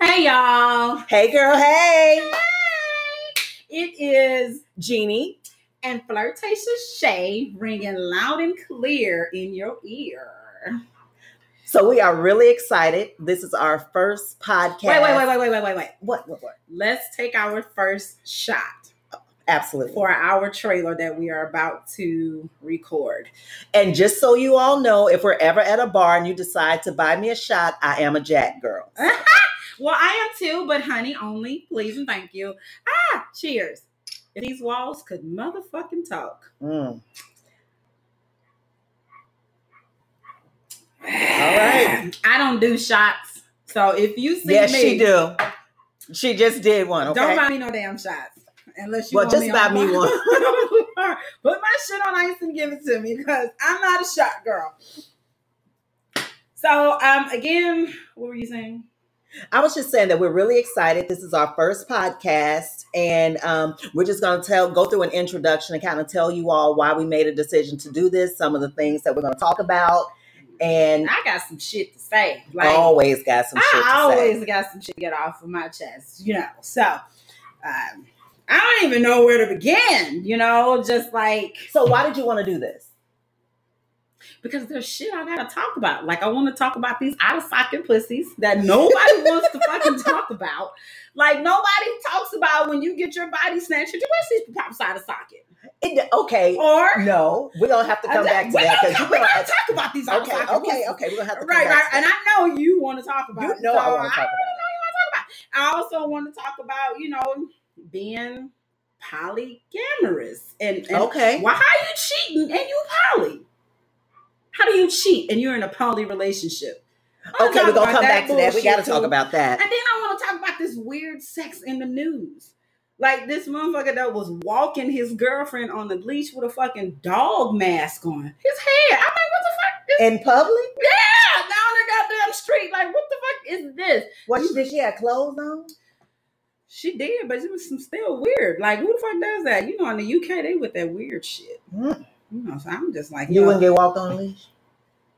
Hey y'all. Hey girl, hey. It is Jeannie. and Flirtatious Shay ringing loud and clear in your ear. So we are really excited. This is our first podcast. Wait, wait, wait, wait, wait, wait, wait, wait. What, what, what? Let's take our first shot Absolutely. for our trailer that we are about to record. And just so you all know, if we're ever at a bar and you decide to buy me a shot, I am a Jack girl. Well, I am too, but honey only. Please and thank you. Ah, cheers. If these walls could motherfucking talk. Mm. All right. I don't do shots. So if you see Yes, me, she do. She just did one. Okay. don't buy me no damn shots. Unless you Well, want just me buy me one. Put my shit on ice and give it to me because I'm not a shot girl. So um again, what were you saying? I was just saying that we're really excited. This is our first podcast, and um, we're just going to tell, go through an introduction and kind of tell you all why we made a decision to do this, some of the things that we're going to talk about, and I got some shit to say. Like always got some shit to I always say. got some shit to get off of my chest, you know. So um, I don't even know where to begin, you know, just like So, why did you want to do this? because there's shit I gotta talk about. Like I want to talk about these out of socket pussies that nobody wants to fucking talk about. Like nobody talks about when you get your body snatched, your pussy pops out of socket. It, okay, Or no, we're gonna have to come back to we that because we you're gotta gonna. talk about these out Okay, okay, okay, we're gonna have to come Right, right, and. I know you want to talk about. You know so I want to talk I about know you want to talk about. I also want to talk about, you know, being polygamorous and, and Okay, why are you cheating and you poly? How do you cheat and you're in a poly relationship? Wanna okay, we're gonna come back to that. We got to talk too. about that. And then I want to talk about this weird sex in the news. Like this motherfucker that was walking his girlfriend on the leash with a fucking dog mask on his head. I'm like, what the fuck? Is In public, yeah, down the goddamn street. Like, what the fuck is this? what did she have clothes on? She did, but it was some still weird. Like, who the fuck does that? You know, in the UK, they with that weird shit. Mm. You know, so I'm just like, You yo, wouldn't get walked on a leash.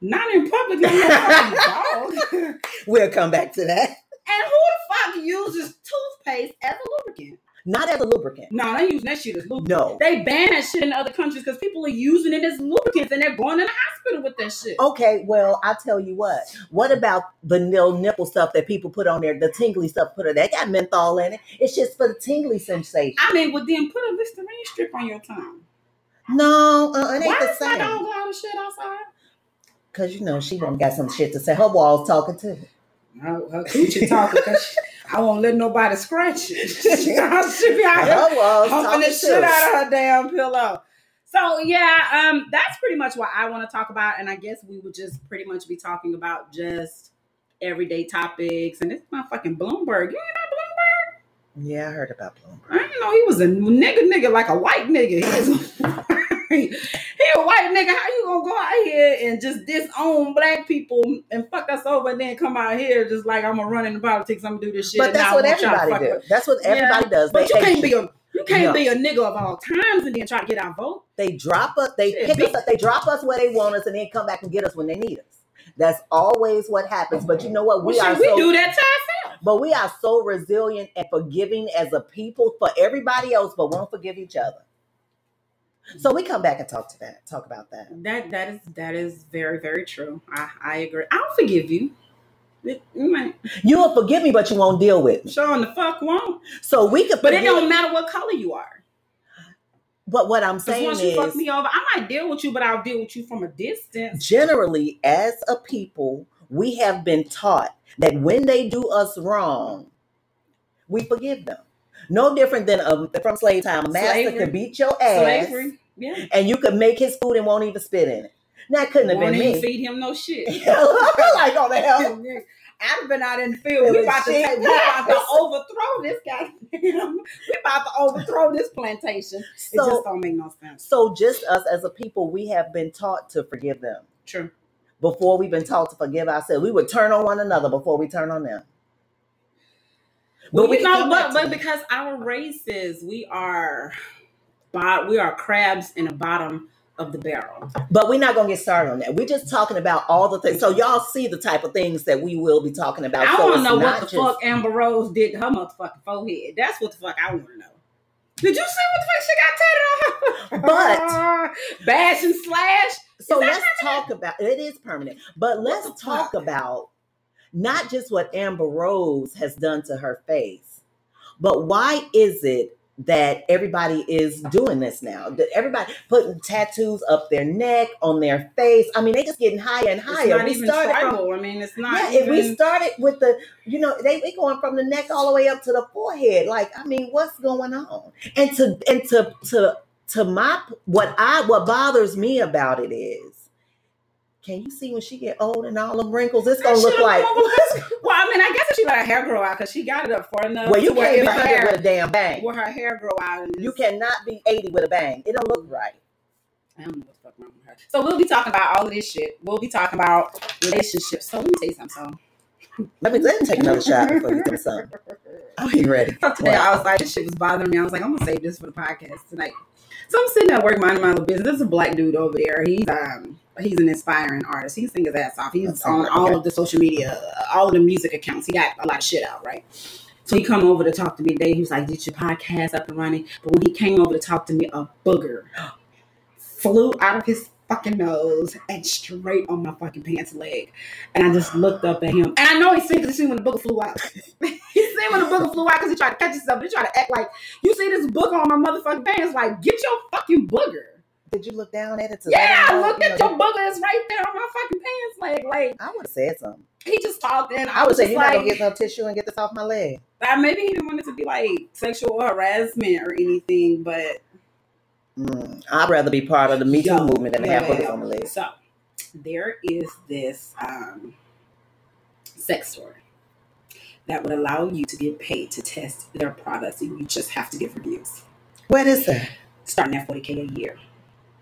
not in public, no fucking dog. We'll come back to that. And who the fuck uses toothpaste as a lubricant? Not as a lubricant. No, they using that shit as lubricant. No. They ban that shit in other countries because people are using it as lubricants and they're going in the hospital with that shit. Okay, well, I tell you what. What about the nil nipple stuff that people put on there, the tingly stuff put on there? They got menthol in it. It's just for the tingly sensation. I mean, well, then put a Listerine strip on your tongue. No, uh, it ain't Why the does my dog same. go out of shit outside? Cause you know she gonna got some shit to say. Her walls talking too. Her, her coochie talking because I won't let nobody scratch it. she, she be out here humping the shit out of her damn pillow. So yeah, um, that's pretty much what I want to talk about, and I guess we would just pretty much be talking about just everyday topics. And it's my fucking Bloomberg. You ain't know Yeah, I heard about Bloomberg. Bloomberg? I didn't know he was a nigga, nigga like a white nigga. He, a white nigga. How you gonna go out here and just disown black people and fuck us over, and then come out here just like I'm gonna run into politics. I'm gonna do this shit. But that's what want y'all to everybody fuck do. That's what everybody does. But They, you can't be a you can't No. be a nigga of all times and then try to get our vote. they drop us. They Shit, pick us up. They drop us where they want us, and then come back and get us when they need us. That's always what happens. But you know what? We Well, are we so do that to ourselves. But we are so resilient and forgiving as a people for everybody else, but won't forgive each other. So we come back and talk to that, talk about that. That that is that is very very true. I I agree. I'll forgive you. It, you might You will forgive me, but you won't deal with me. sure in the fuck won't. So we could, But it forgive- don't matter what color you are. But what I'm Because saying once you fuck is, me over, I might deal with you, but I'll deal with you from a distance. generally, as a people, we have been taught that when they do us wrong, we forgive them. No different than a, from slave time. A master Slavery. could beat your ass, Slavery. Yeah. and you could make his food and won't even spit in it. That couldn't have Won't been even me. feed him no shit. like on the hell. I've been out in the field. We about to take, we about to overthrow this guy. we about to overthrow this plantation. it So, just don't make no sense. so just us as a people, we have been taught to forgive them True. before we've been taught to forgive ourselves. We would turn on one another before we turn on them. But we we know, but, but because our races, we are, bo- we are crabs in the bottom of the barrel. But we're not gonna get started on that. We're just talking about all the things. So y'all see the type of things that we will be talking about. I so want to know what the just- fuck Amber Rose did to her motherfucking forehead. That's what the fuck I want to know. Did you see what the fuck she got tatted on her? But bash and slash. So let's talk about it is permanent, but let's talk fuck? about not just what Amber Rose has done to her face, but why is it that everybody is doing this now? That everybody putting tattoos up their neck, on their face. I mean, they just getting higher and It's higher. not We even started from- I mean, it's not. yeah, if we started with the, you know, they they going from the neck all the way up to the forehead. Like, I mean, what's going on? And to and to to to my what I what bothers me about it is, can you see when she get old and all them wrinkles? It's gonna look like. well, I mean, I guess if she let her hair grow out because she got it up far enough. Well, you can't be her hair, with a damn bang. where her hair grow out. And You cannot be eighty with a bang. It don't look right. I don't know what the fuck wrong with her. So we'll be talking about all of this shit. We'll be talking about relationships. So let me tell you something. So Let me let me take another shot before you do something. Are you ready? So today I was like, this shit was bothering me. I was like, I'm gonna save this for the podcast tonight. So I'm sitting at work minding my little business. There's a black dude over there. He's um he's an inspiring artist. He sings his ass off. He's That's on okay. all of the social media, all of the music accounts. He got a lot of shit out, right? So he come over to talk to me today. He was like, "Did your podcast up and running?" But when he came over to talk to me, a booger flew out of his fucking nose and straight on my fucking pants leg. And I just looked up at him. And I know he's seen because he seen when the booger flew out. he seen when the booger flew out because he tried to catch himself. He tried to act like, you see this booger on my motherfucking pants. Like, get your fucking booger. Did you look down at it? To Yeah, let him know, look you at know, your booger. It's right there on my fucking pants leg. Like, I would have said something. he just talked and I, I would was say you're not gonna get no tissue and get this off my leg. maybe he didn't want it to be like sexual harassment or anything, but Mm, I'd rather be part of the Me Too Yo, movement than to yeah, have yeah, hookers yeah. on the leg. So there is this um, sex store that would allow you to get paid to test their products, and you just have to give reviews, What is that? starting at 40k a year.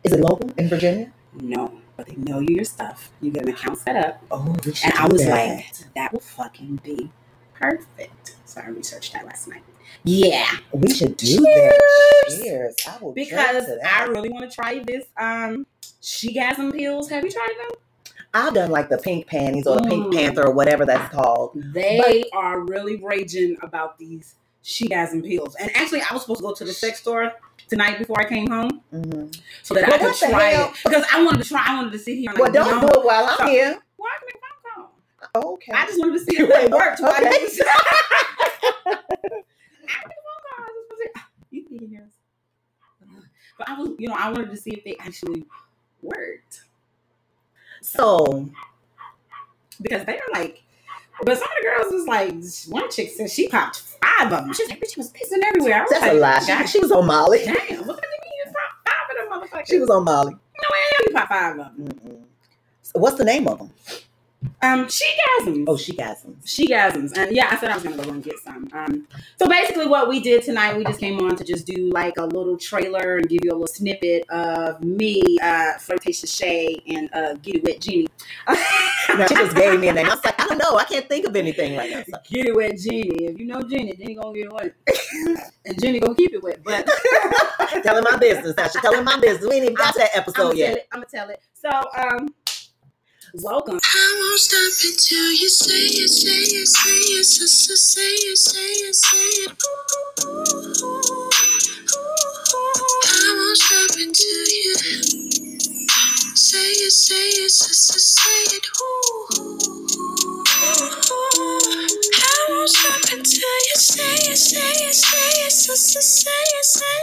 Is it local in Virginia? No, but they know you your stuff. You get an account set up, Oh, and I was that. like, that will fucking be perfect. So I researched that last night. Yeah, we should do Cheers. that. Cheers! I will because I really want to try this um Shegasm pills. Have you tried them? I've done like the pink panties or the pink Mm. panther or whatever that's called. They are really raging about these Shegasm pills. And actually, I was supposed to go to the sex store tonight before I came home Mhm. so that Well, I could try hell? it because I wanted to try. I wanted to sit here and Well, like, don't do it while I'm So- here. Well, I can make a phone. Okay. I just wanted to see if it worked. Okay. I was- I can make a phone call. I just wanted to- You can hear us. But I was, you know, I wanted to see if they actually worked so because they were like, but some of the girls was like, one chick said she popped five of them. She's like, bitch, she was pissing everywhere. I was that's like, a lie. She, she was on Molly. damn, hell you mean you popped five of them motherfuckers? She was on Molly. no way you popped five of them. Mm-mm. What's the name of them? Um, she gasms. Oh, she some. Shegasms and yeah i said i was gonna go and get some um so basically what we did tonight we just came on to just do like a little trailer and give you a little snippet of me uh flirtatious shay and uh get it wet genie Now, she just gave me a name. I was like, I don't know. I can't think of anything right now. So- get it wet genie if you know jenny jenny gonna get it wet and jenny gonna keep it wet but telling my business. Now she's telling my business. We ain't even got to that i'm episode tell yet. it i'm gonna tell it so um welcome I won't stop until you say it, say it, say it, so say it, say it, say it. I won't stop until you say it, say it, say it. Ooh, ooh. I won't stop until you say it, say it, say it, so, so say it, say it,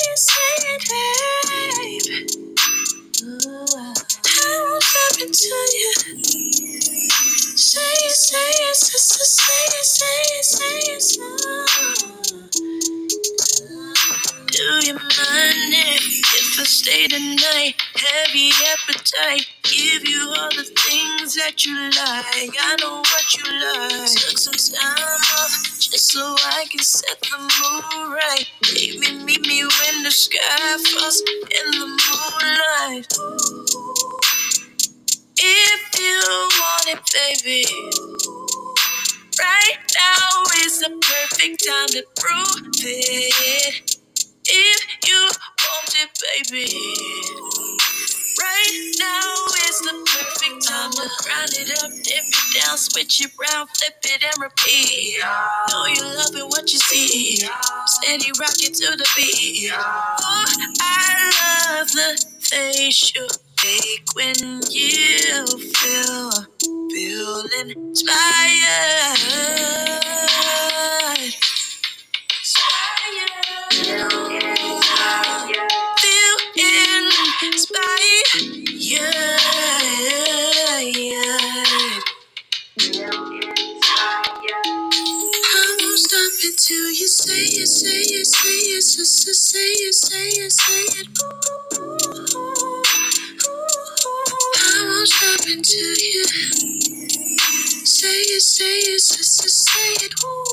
tonight? Heavy appetite, give you all the things that you like. I know what you like. Took some time off just so I can set the mood right. Baby, meet me when the sky falls in the moonlight. If you want it, baby. Right now is the perfect time to prove it. If it, baby. Right now is the perfect time to grind it up, dip it down, switch it round, flip it and repeat. Know you loving what you see. Steady rock it to the beat. Oh, I love the face you make when you feel, feel inspired. Stop until you say it, say it, it, say it. I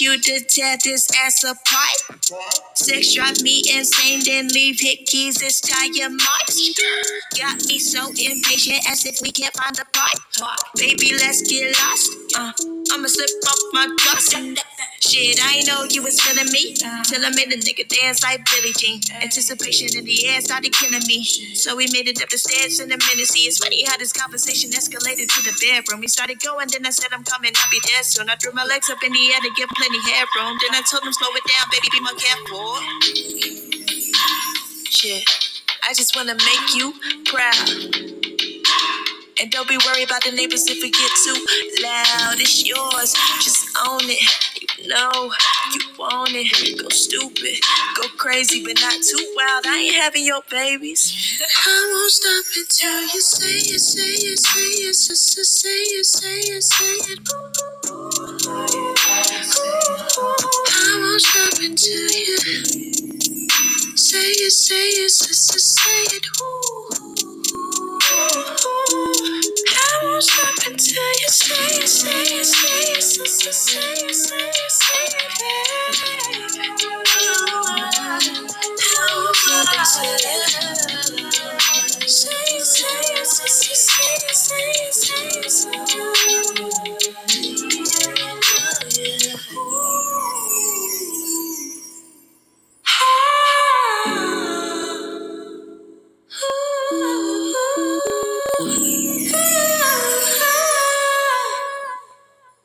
you to tear this ass apart. Sex drive me insane, then leave hickeys, this tire march. Got me so impatient as if we can't find a part. Baby, let's get lost. Uh, I'ma slip off my trust. Shit, I ain't know you was feeling me. Till I made a nigga dance like Billie Jean. Anticipation in the air started killing me. So we made it up the stairs in a minute. See, it's funny how this conversation escalated to the bedroom. We started going, then I said, I'm coming, I'll be there soon. I threw my legs up in the air to get plenty headroom. Then I told him, slow it down, baby, be more careful. Shit, I just wanna make you proud. And don't be worried about the neighbors if we get too loud. It's yours, just own it. You know you want it. Go stupid, go crazy, but not too wild. I ain't having your babies. I won't stop until you say it, say it, say it, say it, say it, say it, say it.